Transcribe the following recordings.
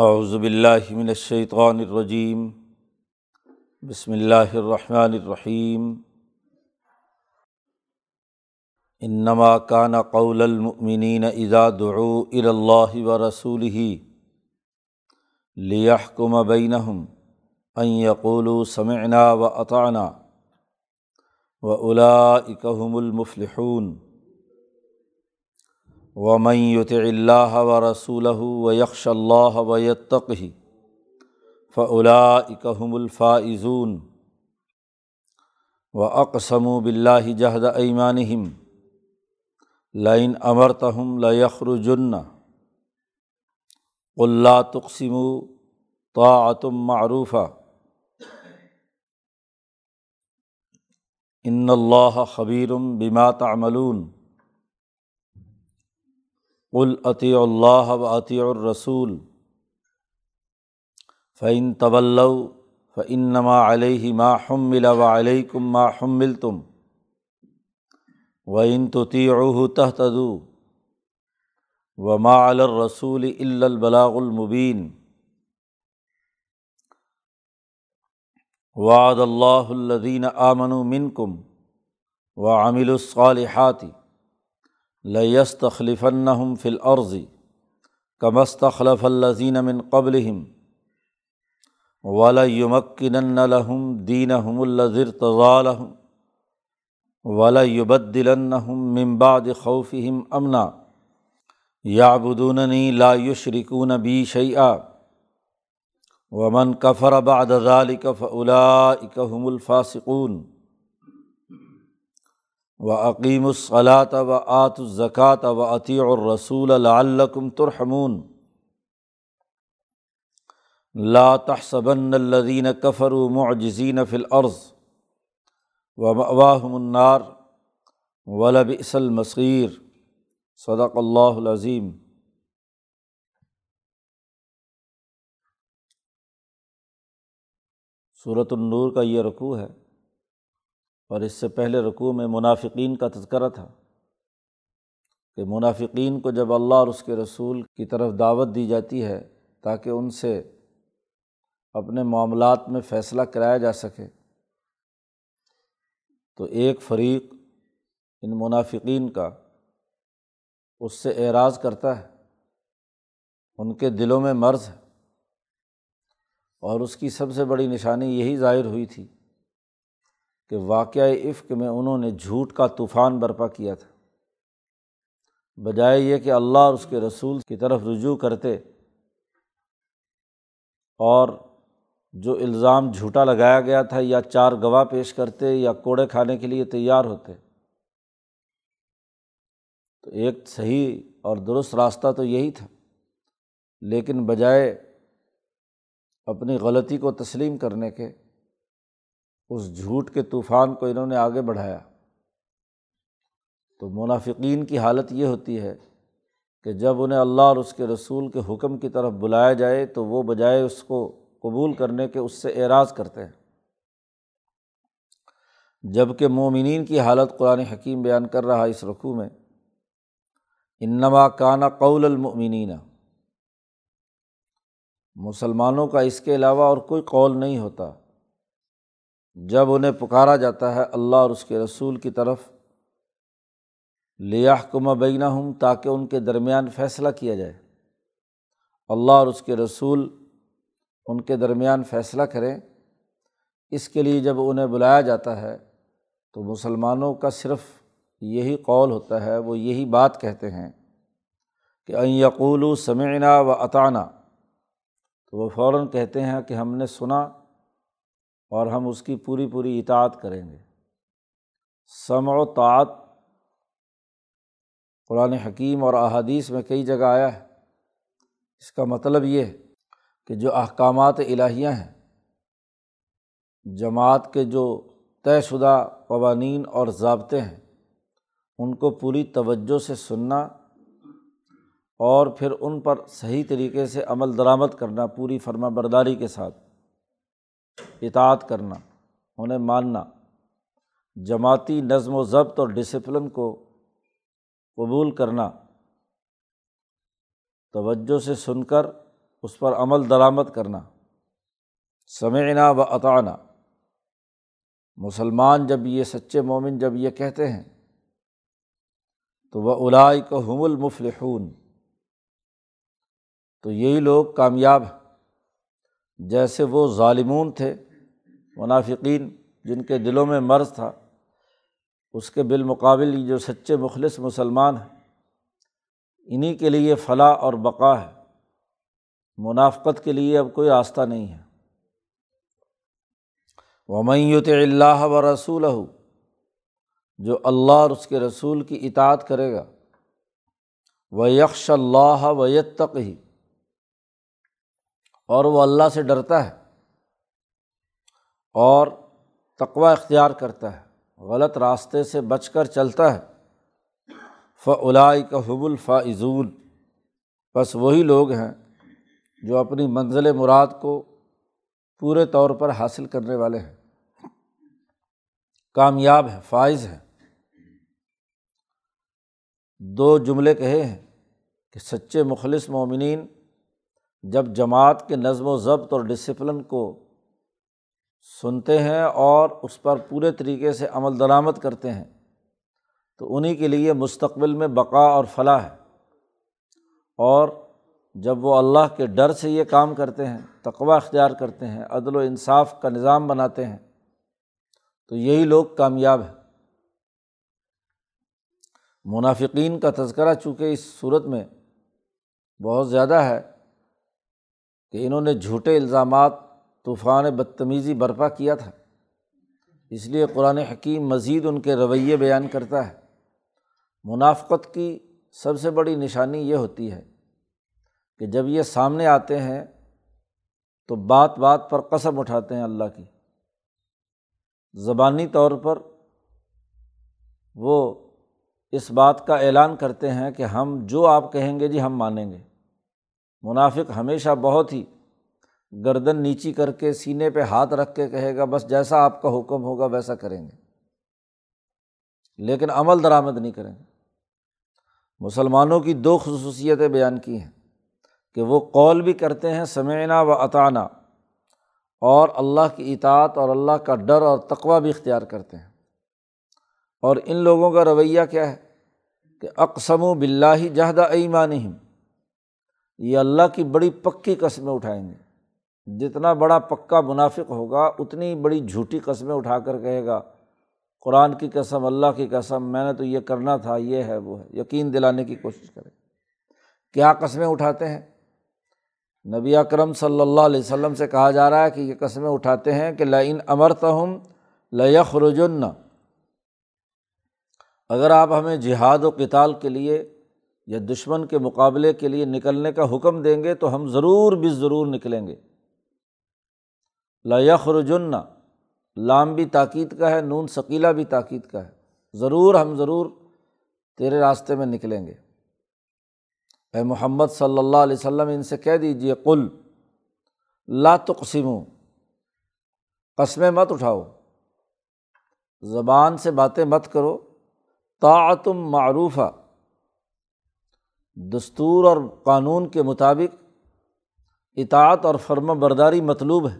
اعوذ باللہ من الشیطان الرجیم، بسم اللہ الرحمن الرحیم۔ انما کان قول المؤمنین اذا دعوا الى اللہ و رسولہ لیحکم بینہم ان یقولوا سمعنا و اطعنا و اولئک هم المفلحون ومن يطع الله ورسوله ويخش الله ويتقه فأولئك هم الفائزون وأقسموا بالله جهد أيمانهم لئن أمرتهم ليخرجن قل لا تقسموا طاعة معروفة ان اللہ خبیر بما تعملون قل عطی اللہ و عطی الرسول فعن طول فعنما علیہ ما حمل و علیکم ما حمل تم و ان تطیعہ تحتدو و ما الرسول البلاغ المبین وعد اللہ الدین آمن من کم و عامل الصالحاتی لستخلفنہم فی الارض کمستخلف الزین من قبلہم ولیمکن لہم دینہم الذر تضالہم ولیبدلنہم من بعد خوفہم امنا یعبدوننی لا یشرکون بی شیئا ومن کفر بعد ذلك فاولئک هم الفاسقون و عقیم الصلاۃ و آت الزکۃ و عطی الرسول العلکم ترحمون۔ لا تحسبن الذین کفروا معجزین فی الارض و مواہم النار ولبئس المصیر صدق اللہ العظیم صورت النور کا یہ رقوع ہے۔ اور اس سے پہلے رقوع میں منافقین کا تذکرہ تھا کہ منافقین کو جب اللہ اور اس کے رسول کی طرف دعوت دی جاتی ہے تاکہ ان سے اپنے معاملات میں فیصلہ کرایا جا سکے، تو ایک فریق ان منافقین کا اس سے اعراض کرتا ہے، ان کے دلوں میں مرض ہے۔ اور اس کی سب سے بڑی نشانی یہی ظاہر ہوئی تھی کہ واقعہ عفق میں انہوں نے جھوٹ کا طوفان برپا کیا تھا۔ بجائے یہ کہ اللہ اور اس کے رسول کی طرف رجوع کرتے اور جو الزام جھوٹا لگایا گیا تھا یا چار گواہ پیش کرتے یا کوڑے کھانے کے لیے تیار ہوتے۔ تو ایک صحیح اور درست راستہ تو یہی تھا۔ لیکن بجائے اپنی غلطی کو تسلیم کرنے کے اس جھوٹ کے طوفان کو انہوں نے آگے بڑھایا۔ تو منافقین کی حالت یہ ہوتی ہے کہ جب انہیں اللہ اور اس کے رسول کے حکم کی طرف بلایا جائے تو وہ بجائے اس کو قبول کرنے کے اس سے اعراض کرتے ہیں۔ جبکہ مومنین کی حالت قرآن حکیم بیان کر رہا اس رقوع میں، انما کانا قول المؤمنین۔ مسلمانوں کا اس کے علاوہ اور کوئی قول نہیں ہوتا۔ جب انہیں پکارا جاتا ہے اللہ اور اس کے رسول کی طرف لیاحکمہ بینہ ہوں تاکہ ان کے درمیان فیصلہ کیا جائے۔ اللہ اور اس کے رسول ان کے درمیان فیصلہ کریں۔ اس کے لیے جب انہیں بلایا جاتا ہے، تو مسلمانوں کا صرف یہی قول ہوتا ہے، وہ یہی بات کہتے ہیں کہ این یقول سمعنا و عطانہ تو وہ فوراً کہتے ہیں کہ ہم نے سنا اور ہم اس کی پوری پوری اطاعت کریں گے۔ سمع و طاعت قرآن حکیم اور احادیث میں کئی جگہ آیا ہے۔ اس کا مطلب یہ ہے کہ جو احکامات الہیہ ہیں، جماعت کے جو طے شدہ قوانین اور ضابطے ہیں، ان کو پوری توجہ سے سننا اور پھر ان پر صحیح طریقے سے عمل درآمد کرنا، پوری فرما برداری کے ساتھ۔ اطاعت کرنا، انہیں ماننا، جماعتی نظم و ضبط اور ڈسپلن کو قبول کرنا۔ توجہ سے سن کر اس پر عمل درآمد کرنا۔ سمعنا و عطانہ مسلمان جب یہ سچے مومن جب یہ کہتے ہیں، تو وہ الائی کو حم المفلحون۔ تو یہی لوگ کامیاب ہیں۔ جیسے وہ ظالمون تھے، منافقین جن کے دلوں میں مرض تھا، اس کے بالمقابل جو سچے مخلص مسلمان ہیں۔ انہیں کے لیے فلاح اور بقا ہے۔ منافقت کے لیے اب کوئی راستہ نہیں ہے۔ ومیت اللہ و رسول جو اللہ اور اس کے رسول کی اطاعت کرے گا۔ وہ یکش اللہ و تک ہی اور وہ اللہ سے ڈرتا ہے اور تقوا اختیار کرتا ہے، غلط راستے سے بچ کر چلتا ہے۔ فلائی کا حب الفاضول بس وہی لوگ ہیں جو اپنی منزل مراد کو پورے طور پر حاصل کرنے والے ہیں۔ کامیاب ہیں، فائز ہیں۔ دو جملے کہے ہیں کہ سچے مخلص مومنین جب جماعت کے نظم و ضبط اور ڈسپلن کو سنتے ہیں اور اس پر پورے طریقے سے عمل درآمد کرتے ہیں، تو انہیں کے لیے مستقبل میں بقا اور فلاح ہے۔ اور جب وہ اللہ کے ڈر سے یہ کام کرتے ہیں تقوا اختیار کرتے ہیں، عدل و انصاف کا نظام بناتے ہیں، تو یہی لوگ کامیاب ہیں۔ منافقین کا تذکرہ چونکہ اس صورت میں بہت زیادہ ہے کہ انہوں نے جھوٹے الزامات طوفان بدتمیزی برپا کیا تھا۔ اس لیے قرآن حکیم مزید ان کے رویے بیان کرتا ہے۔ منافقت کی سب سے بڑی نشانی یہ ہوتی ہے کہ جب یہ سامنے آتے ہیں تو بات بات پر قسم اٹھاتے ہیں اللہ کی۔ زبانی طور پر وہ اس بات کا اعلان کرتے ہیں کہ ہم جو آپ کہیں گے جی ہم مانیں گے۔ منافق ہمیشہ بہت ہی گردن نیچی کر کے سینے پہ ہاتھ رکھ کے کہے گا، بس جیسا آپ کا حکم ہوگا ویسا کریں گے۔ لیکن عمل درآمد نہیں کریں گے۔ مسلمانوں کی دو خصوصیتیں بیان کی ہیں کہ وہ قول بھی کرتے ہیں سمینا و عطانہ اور اللہ کی اطاعت اور اللہ کا ڈر اور تقوا بھی اختیار کرتے ہیں۔ اور ان لوگوں کا رویہ کیا ہے کہ اقسم و بلّہ جہدہ ایمان یہ اللہ کی بڑی پکی قسمیں اٹھائیں گے۔ جتنا بڑا پکا منافق ہوگا، اتنی بڑی جھوٹی قسمیں اٹھا کر کہے گا، قرآن کی قسم، اللہ کی قسم، میں نے تو یہ کرنا تھا، یہ ہے، وہ ہے۔ یقین دلانے کی کوشش کرے کیا قسمیں اٹھاتے ہیں؟ نبی اکرم صلی اللہ علیہ وسلم سے کہا جا رہا ہے کہ یہ قسمیں اٹھاتے ہیں کہ لعین امرت ہم لیخ اگر آپ ہمیں جہاد و کتال کے لیے یا دشمن کے مقابلے کے لیے نکلنے کا حکم دیں گے تو ہم ضرور بھی ضرور نکلیں گے۔ لیخ رجن لام بھی تاکید کا ہے، نون ثقیلا بھی تاکید کا ہے۔ ضرور ہم ضرور تیرے راستے میں نکلیں گے۔ اے محمد صلی اللہ علیہ وسلم، ان سے کہہ دیجیے کل تقسیم قسمیں مت اٹھاؤ، زبان سے باتیں مت کرو تعتم معروفہ دستور اور قانون کے مطابق اطاعت اور فرم برداری مطلوب ہے۔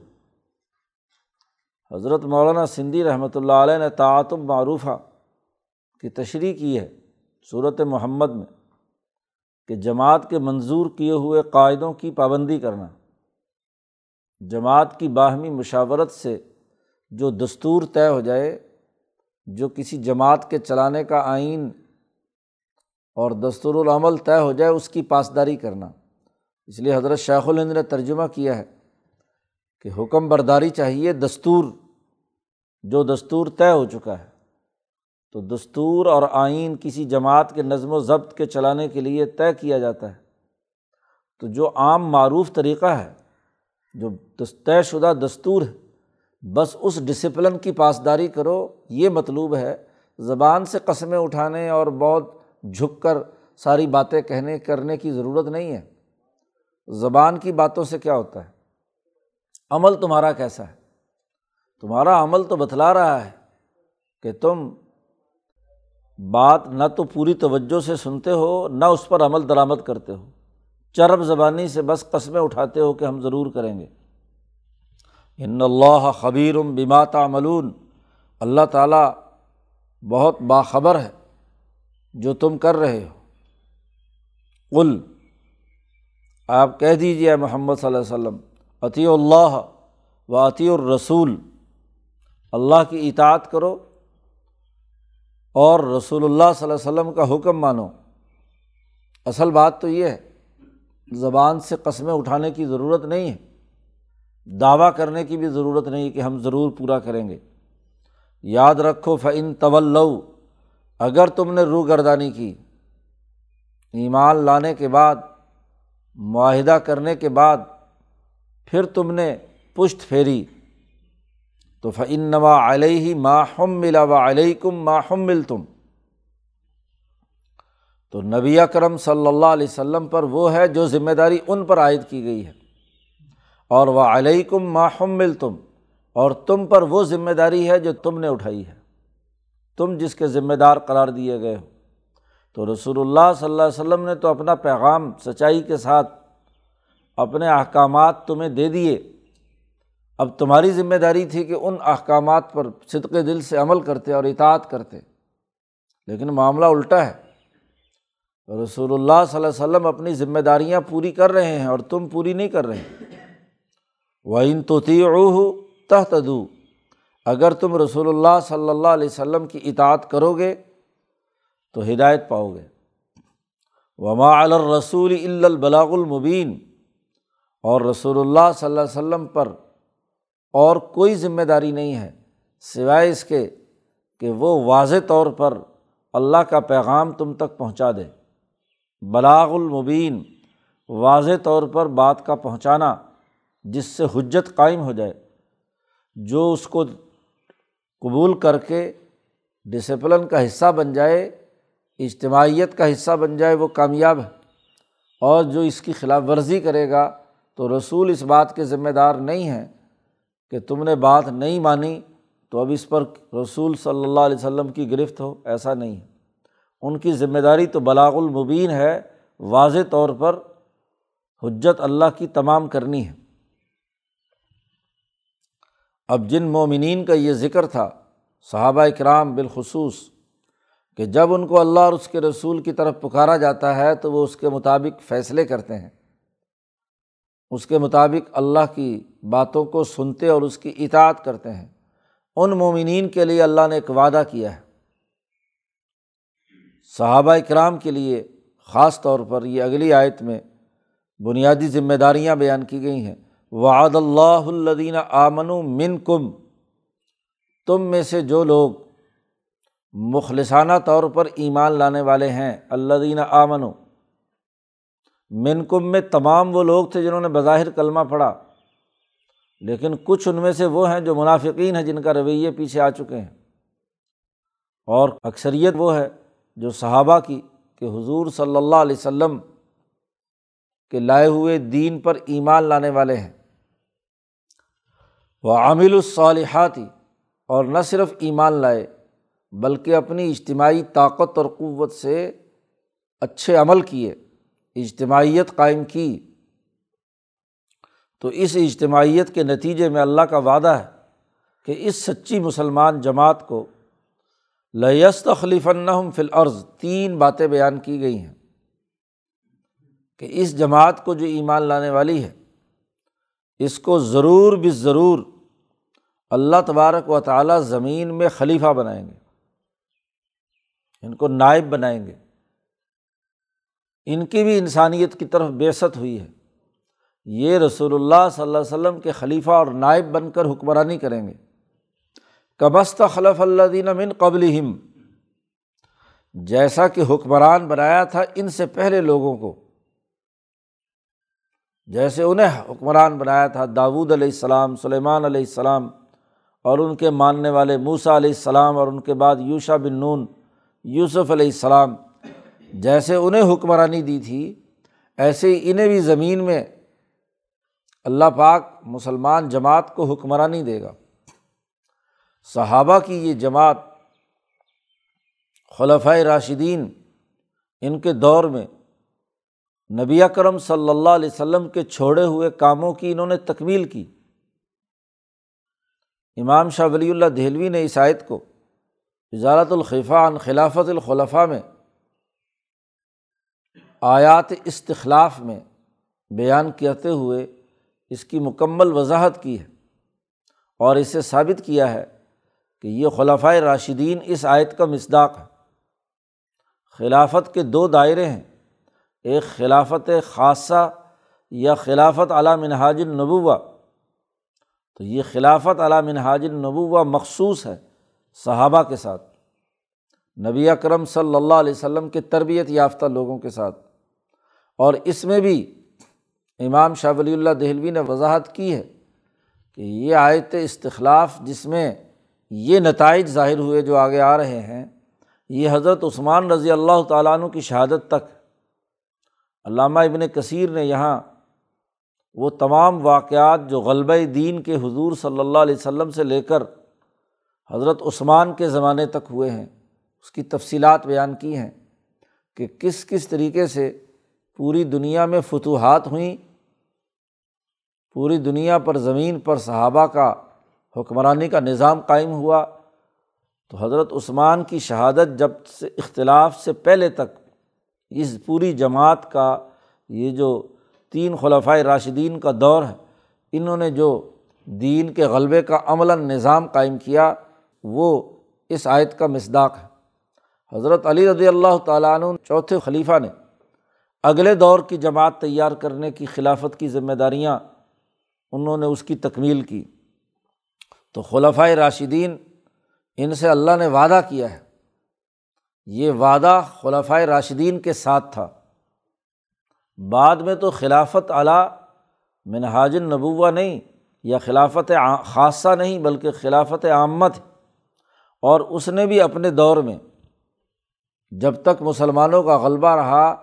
حضرت مولانا سندھی رحمۃ اللہ علیہ نے تعتم معروفہ کی تشریح کی ہے صورت محمد میں کہ جماعت کے منظور کیے ہوئے قاعدوں کی پابندی کرنا۔ جماعت کی باہمی مشاورت سے جو دستور طے ہو جائے، جو کسی جماعت کے چلانے کا آئین اور دستور العمل طے ہو جائے اس کی پاسداری کرنا۔ اس لیے حضرت شیخ الہند نے ترجمہ کیا ہے کہ حکم برداری چاہیے دستور، جو دستور طے ہو چکا ہے۔ تو دستور اور آئین کسی جماعت کے نظم و ضبط کے چلانے کے لیے طے کیا جاتا ہے۔ تو جو عام معروف طریقہ ہے، جو طے شدہ دستور ہے، بس اس ڈسپلن کی پاسداری کرو۔ یہ مطلوب ہے زبان سے قسمیں اٹھانے اور بہت جھک کر ساری باتیں کہنے، کرنے کی ضرورت نہیں ہے۔ زبان کی باتوں سے کیا ہوتا ہے؟ عمل تمہارا کیسا ہے؟ تمہارا عمل تو بتلا رہا ہے کہ تم بات نہ تو پوری توجہ سے سنتے ہو، نہ اس پر عمل درآمد کرتے ہو۔ چرب زبانی سے بس قسمیں اٹھاتے ہو کہ ہم ضرور کریں گے۔ ان اللہ خبیر بما تعملون۔ اللہ تعالیٰ بہت باخبر ہے۔ جو تم کر رہے ہو۔ قل، آپ کہہ دیجیے محمد صلی اللہ علیہ وسلم عطی اللہ و عطی الرسول، اللہ کی اطاعت کرو اور رسول اللہ صلی اللہ علیہ وسلم کا حکم مانو۔ اصل بات تو یہ ہے، زبان سے قسمیں اٹھانے کی ضرورت نہیں ہے۔ دعویٰ کرنے کی بھی ضرورت نہیں کہ ہم ضرور پورا کریں گے۔ یاد رکھو فعن طول اگر تم نے روح گردانی کی، ایمان لانے کے بعد، معاہدہ کرنے کے بعد پھر تم نے پشت پھیری۔ تو فعن نوا علیہ ماہم ملا و علیہ کم ماہم مل تم تو نبی اکرم صلی اللہ علیہ وسلم پر وہ ہے جو ذمہ داری ان پر عائد کی گئی ہے۔ اور وہ علیہ کم ماہم مل تم اور تم پر وہ ذمہ داری ہے جو تم نے اٹھائی ہے۔ تم جس کے ذمہ دار قرار دیے گئے ہو۔ تو رسول اللہ صلی اللہ علیہ وسلم نے تو اپنا پیغام سچائی کے ساتھ اپنے احکامات تمہیں دے دیے۔ اب تمہاری ذمہ داری تھی کہ ان احکامات پر صدق دل سے عمل کرتے اور اطاعت کرتے۔ لیکن معاملہ الٹا ہے۔ رسول اللہ صلی اللہ علیہ وسلم اپنی ذمہ داریاں پوری کر رہے ہیں اور تم پوری نہیں کر رہے۔ وہ ان تو تحت اگر تم رسول اللہ صلی اللہ علیہ وسلم کی اطاعت کرو گے تو ہدایت پاؤ گے۔ وما الرسول البلاغ المبین اور رسول اللہ صلی اللہ علیہ وسلم پر اور کوئی ذمہ داری نہیں ہے، سوائے اس کے کہ وہ واضح طور پر اللہ کا پیغام تم تک پہنچا دے۔ بلاغ المبین، واضح طور پر بات کا پہنچانا جس سے حجت قائم ہو جائے۔ جو اس کو قبول کر کے ڈسپلن کا حصہ بن جائے، اجتماعیت کا حصہ بن جائے، وہ کامیاب ہے۔ اور جو اس کی خلاف ورزی کرے گا، تو رسول اس بات کے ذمہ دار نہیں ہیں کہ تم نے بات نہیں مانی تو اب اس پر رسول صلی اللہ علیہ وسلم کی گرفت ہو، ایسا نہیں ہے۔ ان کی ذمہ داری تو بلاغ المبین ہے، واضح طور پر حجت اللہ کی تمام کرنی ہے۔ اب جن مومنین کا یہ ذکر تھا، صحابہ اکرام بالخصوص، کہ جب ان کو اللہ اور اس کے رسول کی طرف پکارا جاتا ہے تو وہ اس کے مطابق فیصلے کرتے ہیں۔ اس کے مطابق اللہ کی باتوں کو سنتے اور اس کی اطاعت کرتے ہیں۔ ان مومنین کے لیے اللہ نے ایک وعدہ کیا ہے۔ صحابہ اکرام کے لیے خاص طور پر یہ اگلی آیت میں بنیادی ذمہ داریاں بیان کی گئی ہیں۔ وعد اللہ الدین آمن من کم تم میں سے جو لوگ مخلصانہ طور پر ایمان لانے والے ہیں اللہ دینہ آمن من کم میں تمام وہ لوگ تھے جنہوں نے بظاہر کلمہ پڑھا، لیکن کچھ ان میں سے وہ ہیں جو منافقین ہیں جن کا رویے پیچھے آ چکے ہیں۔ اور اکثریت وہ ہے جو صحابہ کی، کہ حضور صلی اللہ علیہ و سلم کے لائے ہوئے دین پر ایمان لانے والے ہیں۔ وہ عامل الصالحاتی اور نہ صرف ایمان لائے، بلکہ اپنی اجتماعی طاقت اور قوت سے اچھے عمل کیے، اجتماعیت قائم کی۔ تو اس اجتماعیت کے نتیجے میں اللہ کا وعدہ ہے کہ اس سچی مسلمان جماعت کو لست خلیف اس کو ضرور بھی ضرور اللہ تبارک و تعالیٰ زمین میں خلیفہ بنائیں گے۔ ان کو نائب بنائیں گے۔ ان کی بھی انسانیت کی طرف بےست ہوئی ہے۔ یہ رسول اللہ صلی اللہ علیہ وسلم کے خلیفہ اور نائب بن کر حکمرانی کریں گے۔ کبست خلف اللہ دین من قبل ہم جیسا کہ حکمران بنایا تھا ان سے پہلے لوگوں کو۔ جیسے انہیں حکمران بنایا تھا داود علیہ السلام، سلیمان علیہ السلام اور ان کے ماننے والے موسا علیہ السلام اور ان کے بعد یوشا بن نون، یوسف علیہ السلام جیسے انہیں حکمرانی دی تھی، ایسے ہی انہیں بھی زمین میں اللہ پاک مسلمان جماعت کو حکمرانی دے گا۔ صحابہ کی یہ جماعت خلفۂ راشدین ان کے دور میں نبی اکرم صلی اللہ علیہ وسلم کے چھوڑے ہوئے کاموں کی انہوں نے تکمیل کی۔ امام شاہ ولی اللہ دہلوی نے اس آیت کو وزارت الخفان خلافت الخلفاء میں آیات استخلاف میں بیان کرتے ہوئے اس کی مکمل وضاحت کی ہے اور اسے ثابت کیا ہے کہ یہ خلافۂ راشدین اس آیت کا مصداق ہے۔ خلافت کے دو دائرے ہیں۔ ایک خلافت خاصہ یا خلافت علی منہاج النبوہ۔ تو یہ خلافت علی منہاج النبوہ مخصوص ہے صحابہ کے ساتھ، نبی اکرم صلی اللہ علیہ وسلم کے تربیت یافتہ لوگوں کے ساتھ۔ اور اس میں بھی امام شاہ ولی اللہ دہلوی نے وضاحت کی ہے کہ یہ آیت استخلاف جس میں یہ نتائج ظاہر ہوئے جو آگے آ رہے ہیں، یہ حضرت عثمان رضی اللہ تعالیٰ عنہ کی شہادت تک علامہ ابن کثیر نے یہاں وہ تمام واقعات جو غلبہ دین کے حضور صلی اللہ علیہ وسلم سے لے کر حضرت عثمان کے زمانے تک ہوئے ہیں، اس کی تفصیلات بیان کی ہیں کہ کس کس طریقے سے پوری دنیا میں فتوحات ہوئیں، پوری دنیا پر زمین پر صحابہ کا حکمرانی کا نظام قائم ہوا۔ تو حضرت عثمان کی شہادت جب سے اختلاف سے پہلے تک اس پوری جماعت کا یہ جو تین خلفۂ راشدین کا دور ہے، انہوں نے جو دین کے غلبے کا عملاً نظام قائم کیا، وہ اس آیت کا مصداق ہے۔ حضرت علی رضی اللہ تعالیٰ عنہ چوتھے خلیفہ نے اگلے دور کی جماعت تیار کرنے کی خلافت کی ذمہ داریاں انہوں نے اس کی تکمیل کی۔ تو خلفۂ راشدین ان سے اللہ نے وعدہ کیا ہے یہ وعدہ خلفۂ راشدین کے ساتھ تھا۔ بعد میں تو خلافت اعلیٰ منہاج النبوہ نہیں یا خلافت خاصہ نہیں بلکہ خلافت عامت اور اس نے بھی اپنے دور میں جب تک مسلمانوں کا غلبہ رہا،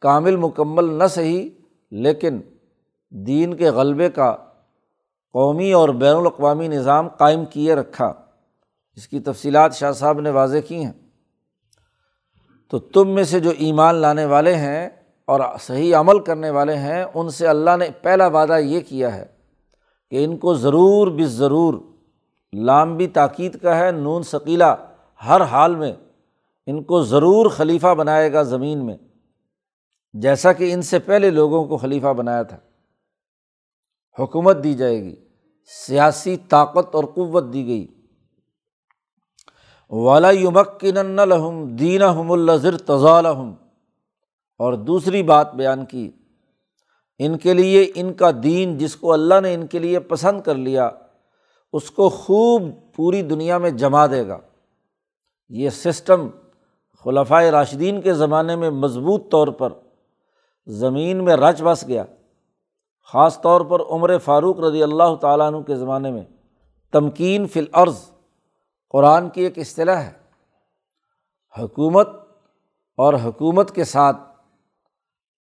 کامل مکمل نہ صحیح، لیکن دین کے غلبے کا قومی اور بین الاقوامی نظام قائم کیے رکھا۔ اس کی تفصیلات شاہ صاحب نے واضح کی ہیں۔ تو تم میں سے جو ایمان لانے والے ہیں اور صحیح عمل کرنے والے ہیں، ان سے اللہ نے پہلا وعدہ یہ کیا ہے کہ ان کو ضرور بھی ضرور لام بھی تاکید کا ہے، نون ثقیلا ہر حال میں ان کو ضرور خلیفہ بنائے گا زمین میں، جیسا کہ ان سے پہلے لوگوں کو خلیفہ بنایا تھا۔ حکومت دی جائے گی، سیاسی طاقت اور قوت دی گئی۔ والا یمکن لہم دین ہم الزر تضالحم اور دوسری بات بیان کی، ان کے لیے ان کا دین جس کو اللہ نے ان کے لیے پسند کر لیا، اس کو خوب پوری دنیا میں جما دے گا۔ یہ سسٹم خلفۂ راشدین کے زمانے میں مضبوط طور پر زمین میں رچ بس گیا، خاص طور پر عمر فاروق رضی اللہ تعالیٰ عنہ کے زمانے میں۔ تمکین فی العرض قرآن کی ایک اصطلاح ہے۔ حکومت اور حکومت کے ساتھ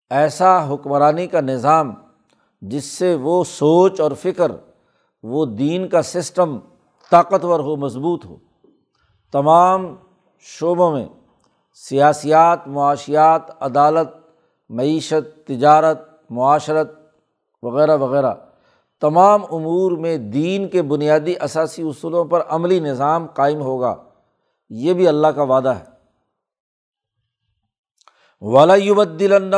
ایسا حکمرانی کا نظام جس سے وہ سوچ اور فکر، وہ دین کا سسٹم طاقتور ہو، مضبوط ہو۔ تمام شعبوں میں سیاسیات، معاشیات، عدالت، معیشت، تجارت، معاشرت وغیرہ وغیرہ تمام امور میں دین کے بنیادی اثاثی اصولوں پر عملی نظام قائم ہوگا۔ یہ بھی اللہ کا وعدہ ہے۔ ولاحبدل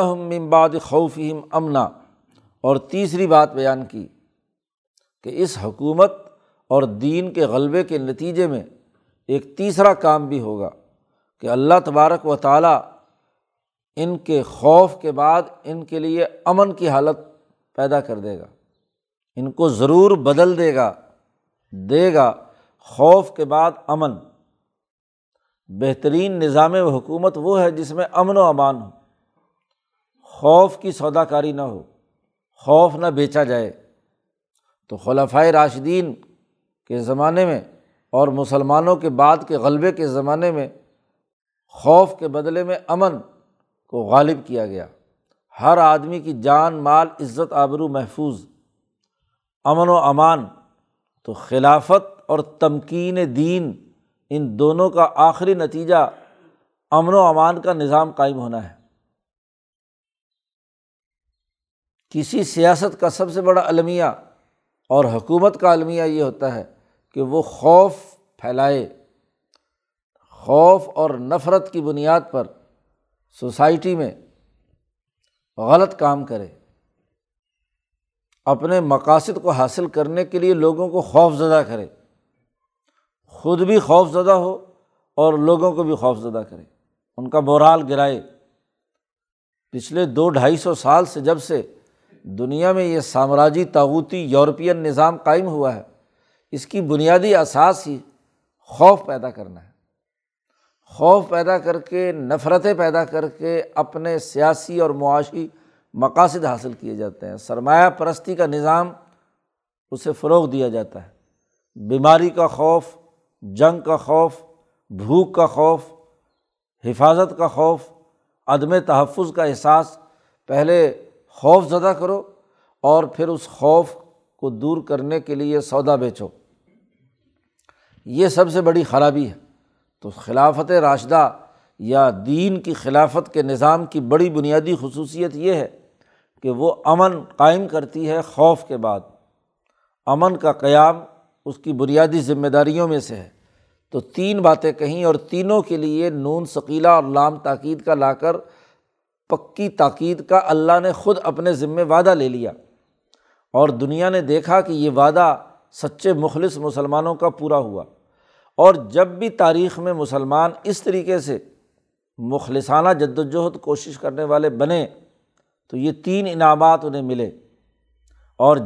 ان کو ضرور بدل دے گا دے گا خوف کے بعد امن۔ بہترین نظام و حکومت وہ ہے جس میں امن و امان ہو۔ خوف کی سودا کاری نہ ہو، خوف نہ بیچا جائے۔ تو خلفۂ راشدین کے زمانے میں اور مسلمانوں کے بعد کے غلبے کے زمانے میں خوف کے بدلے میں امن کو غالب کیا گیا۔ ہر آدمی کی جان، مال، عزت، آبرو محفوظ۔ امن و امان، تو خلافت اور تمکین دین، ان دونوں کا آخری نتیجہ امن و امان کا نظام قائم ہونا ہے۔ کسی سیاست کا سب سے بڑا المیہ اور حکومت کا المیہ یہ ہوتا ہے کہ وہ خوف پھیلائے۔ خوف اور نفرت کی بنیاد پر سوسائٹی میں غلط کام کرے۔ اپنے مقاصد کو حاصل کرنے کے لیے لوگوں کو خوف زدہ کرے۔ خود بھی خوف زدہ ہو اور لوگوں کو بھی خوف زدہ کرے۔ ان کا بورال گرائے۔ پچھلے دو ڈھائی سو سال سے جب سے دنیا میں یہ سامراجی تاوتی یورپین نظام قائم ہوا ہے، اس کی بنیادی اثاث ہی خوف پیدا کرنا ہے۔ خوف پیدا کر کے، نفرتیں پیدا کر کے اپنے سیاسی اور معاشی مقاصد حاصل کیے جاتے ہیں۔ سرمایہ پرستی کا نظام اسے فروغ دیا جاتا ہے۔ بیماری کا خوف، جنگ کا خوف، بھوک کا خوف، حفاظت کا خوف، عدم تحفظ کا احساس۔ پہلے خوف زدہ کرو اور پھر اس خوف کو دور کرنے کے لیے سودا بیچو۔ یہ سب سے بڑی خرابی ہے۔ تو خلافت راشدہ یا دین کی خلافت کے نظام کی بڑی بنیادی خصوصیت یہ ہے کہ وہ امن قائم کرتی ہے خوف کے بعد۔ امن کا قیام اس کی بنیادی ذمہ داریوں میں سے ہے۔ تو تین باتیں کہیں اور تینوں کے لیے نون ثقیلا اور لام تاکید کا لا کر پکی تاکید کا اللہ نے خود اپنے ذمے وعدہ لے لیا۔ اور دنیا نے دیکھا کہ یہ وعدہ سچے مخلص مسلمانوں کا پورا ہوا۔ اور جب بھی تاریخ میں مسلمان اس طریقے سے مخلصانہ جد وجہد کوشش کرنے والے بنے تو یہ تین انعامات انہیں ملے۔ اور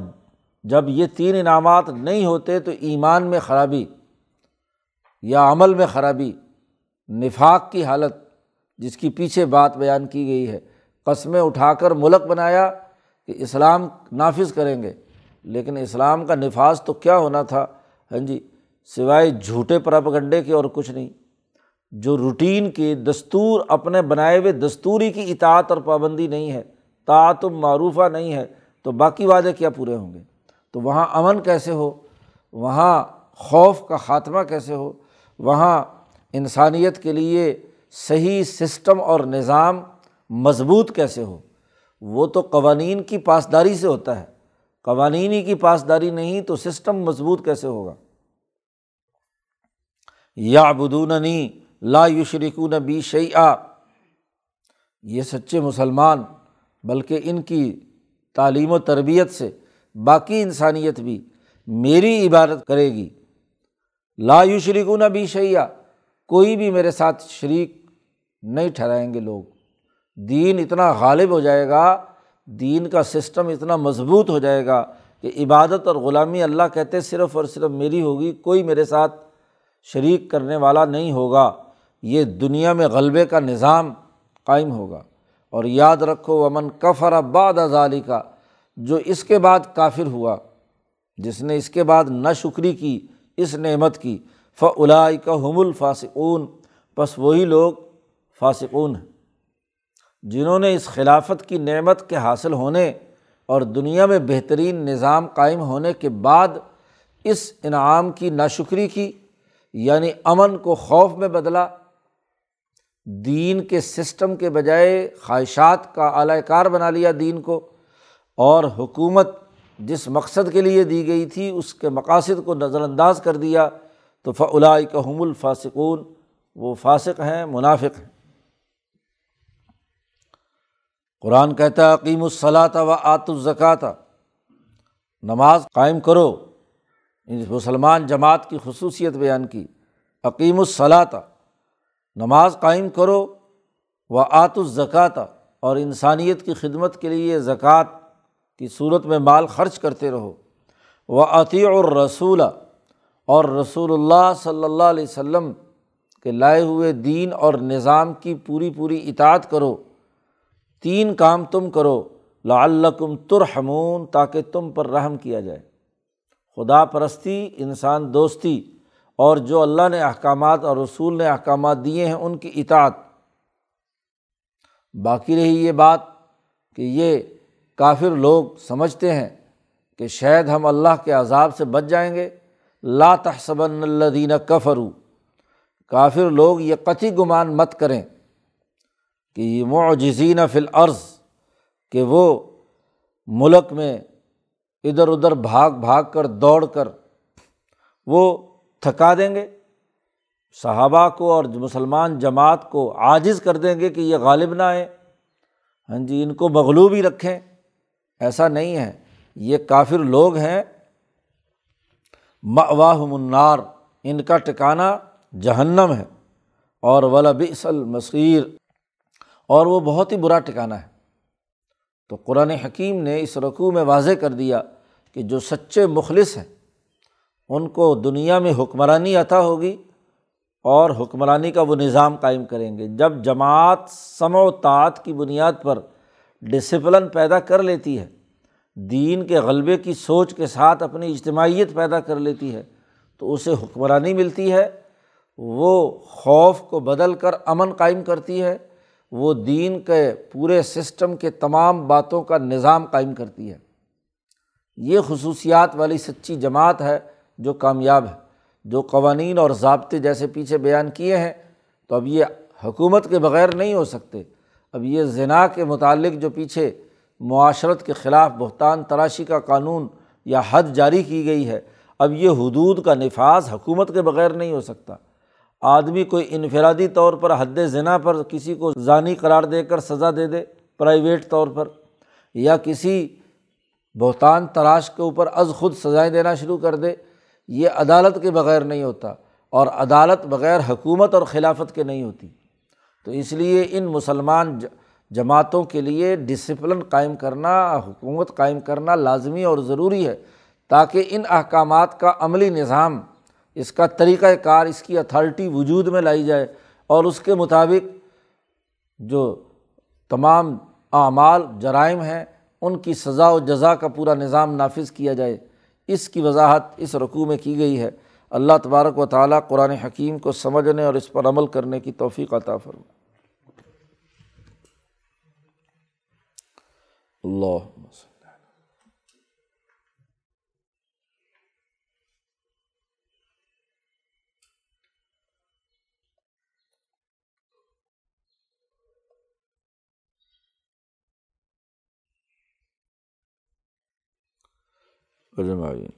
جب یہ تین انعامات نہیں ہوتے تو ایمان میں خرابی یا عمل میں خرابی، نفاق کی حالت جس کی پیچھے بات بیان کی گئی ہے۔ قسمیں اٹھا کر ملک بنایا کہ اسلام نافذ کریں گے۔ لیکن اسلام کا نفاذ تو کیا ہونا تھا؟ ہاں جی سوائے جھوٹے پراپگنڈے کے اور کچھ نہیں۔ جو روٹین کی دستور، اپنے بنائے ہوئے دستوری کی اطاعت اور پابندی نہیں ہے۔ تعتم معروفہ نہیں ہے، تو باقی وعدے کیا پورے ہوں گے؟ تو وہاں امن کیسے ہو؟ وہاں خوف کا خاتمہ کیسے ہو؟ وہاں انسانیت کے لیے صحیح سسٹم اور نظام مضبوط کیسے ہو؟ وہ تو قوانین کی پاسداری سے ہوتا ہے۔ قوانین ہی کی پاسداری نہیں تو سسٹم مضبوط کیسے ہوگا؟ یا بدوننی لا یشرکون نبی شعیٰ یہ سچے مسلمان بلکہ ان کی تعلیم و تربیت سے باقی انسانیت بھی میری عبادت کرے گی۔ لا یو شریک نہ بھی شیا کوئی بھی میرے ساتھ شریک نہیں ٹھہرائیں گے لوگ۔ دین اتنا غالب ہو جائے گا، دین کا سسٹم اتنا مضبوط ہو جائے گا کہ عبادت اور غلامی اللہ کہتے صرف اور صرف میری ہوگی، کوئی میرے ساتھ شریک کرنے والا نہیں ہوگا۔ یہ دنیا میں غلبے کا نظام قائم ہوگا۔ اور یاد رکھو امن کفر آباد ازالی کا جو اس کے بعد کافر ہوا، جس نے اس کے بعد نہ شکری کی، اس نعمت کی فلائی کا حم الفاسقون۔ بس وہی لوگ فاسقون ہیں، جنہوں نے اس خلافت کی نعمت کے حاصل ہونے اور دنیا میں بہترین نظام قائم ہونے کے بعد اس انعام کی ناشکری کی یعنی امن کو خوف میں بدلا دین کے سسٹم کے بجائے خواہشات کا اعلی کار بنا لیا دین کو، اور حکومت جس مقصد کے لیے دی گئی تھی اس کے مقاصد کو نظر انداز کر دیا، تو فلائی کا حم الفاسقون، وہ فاسق ہیں، منافق ہیں۔ قرآن کہتا ہے عقیم الصلاۃ و آت الزکات نماز قائم کرو۔ یعنی مسلمان جماعت کی خصوصیت بیان کی۔ عقیم الصلاۃ۔ نماز قائم کرو و آت الزکات اور انسانیت کی خدمت کے لیے زکوٰۃ کی صورت میں مال خرچ کرتے رہو۔ وہ عطیع الرسول، اور رسول اللہ صلی اللہ علیہ و سلم کے لائے ہوئے دین اور نظام کی پوری پوری اطاعت کرو۔ تین کام تم کرو، لعلکم ترحمون، تاکہ تم پر رحم کیا جائے۔ خدا پرستی، انسان دوستی اور جو اللہ نے احکامات اور رسول نے احکامات دیے ہیں ان کی اطاعت۔ باقی رہی یہ بات کہ یہ کافر لوگ سمجھتے ہیں کہ شاید ہم اللہ کے عذاب سے بچ جائیں گے۔ لا تحسبن الدین کفرو کافر لوگ یہ قطعی گمان مت کریں کہ یہ معجزین فی العرض کہ وہ ملک میں ادھر ادھر بھاگ بھاگ کر دوڑ کر وہ تھکا دیں گے، صحابہ کو اور مسلمان جماعت کو عاجز کر دیں گے کہ یہ غالب نہ آئے۔ ہاں جی ان کو مغلوب ہی رکھیں۔ ایسا نہیں ہے۔ یہ کافر لوگ ہیں۔ مواہ منار ان کا ٹکانا جہنم ہے۔ اور ولابصل مصیر اور وہ بہت ہی برا ٹکانا ہے۔ تو قرآن حکیم نے اس رقوع میں واضح کر دیا کہ جو سچے مخلص ہیں ان کو دنیا میں حکمرانی عطا ہوگی اور حکمرانی کا وہ نظام قائم کریں گے۔ جب جماعت سم و تعت کی بنیاد پر ڈسپلن پیدا کر لیتی ہے، دین کے غلبے کی سوچ کے ساتھ اپنی اجتماعیت پیدا کر لیتی ہے، تو اسے حکمرانی ملتی ہے۔ وہ خوف کو بدل کر امن قائم کرتی ہے۔ وہ دین کے پورے سسٹم کے تمام باتوں کا نظام قائم کرتی ہے۔ یہ خصوصیات والی سچی جماعت ہے۔ جو کامیاب ہے، جو قوانین اور ضابطے جیسے پیچھے بیان کیے ہیں، تو اب یہ حکومت کے بغیر نہیں ہو سکتے۔ اب یہ ذنا کے متعلق جو پیچھے معاشرت کے خلاف بہتان تراشی کا قانون یا حد جاری کی گئی ہے، اب یہ حدود کا نفاذ حکومت کے بغیر نہیں ہو سکتا۔ آدمی کوئی انفرادی طور پر حد ذنا پر کسی کو ضانی قرار دے کر سزا دے دے، پرائیویٹ طور پر، یا کسی بہتان تراش کے اوپر از خود سزائیں دینا شروع کر دے۔ یہ عدالت کے بغیر نہیں ہوتا اور عدالت بغیر حکومت اور خلافت کے نہیں ہوتی۔ تو اس لیے ان مسلمان جماعتوں کے لیے ڈسپلن قائم کرنا، حکومت قائم کرنا لازمی اور ضروری ہے تاکہ ان احکامات کا عملی نظام، اس کا طریقۂ کار، اس کی اتھارٹی وجود میں لائی جائے اور اس کے مطابق جو تمام اعمال، جرائم ہیں، ان کی سزا و جزا کا پورا نظام نافذ کیا جائے۔ اس کی وضاحت اس رقوع میں کی گئی ہے۔ اللہ تبارک و تعالیٰ قرآن حکیم کو سمجھنے اور اس پر عمل کرنے کی توفیق عطا فرمائے۔ اللہ اجمعین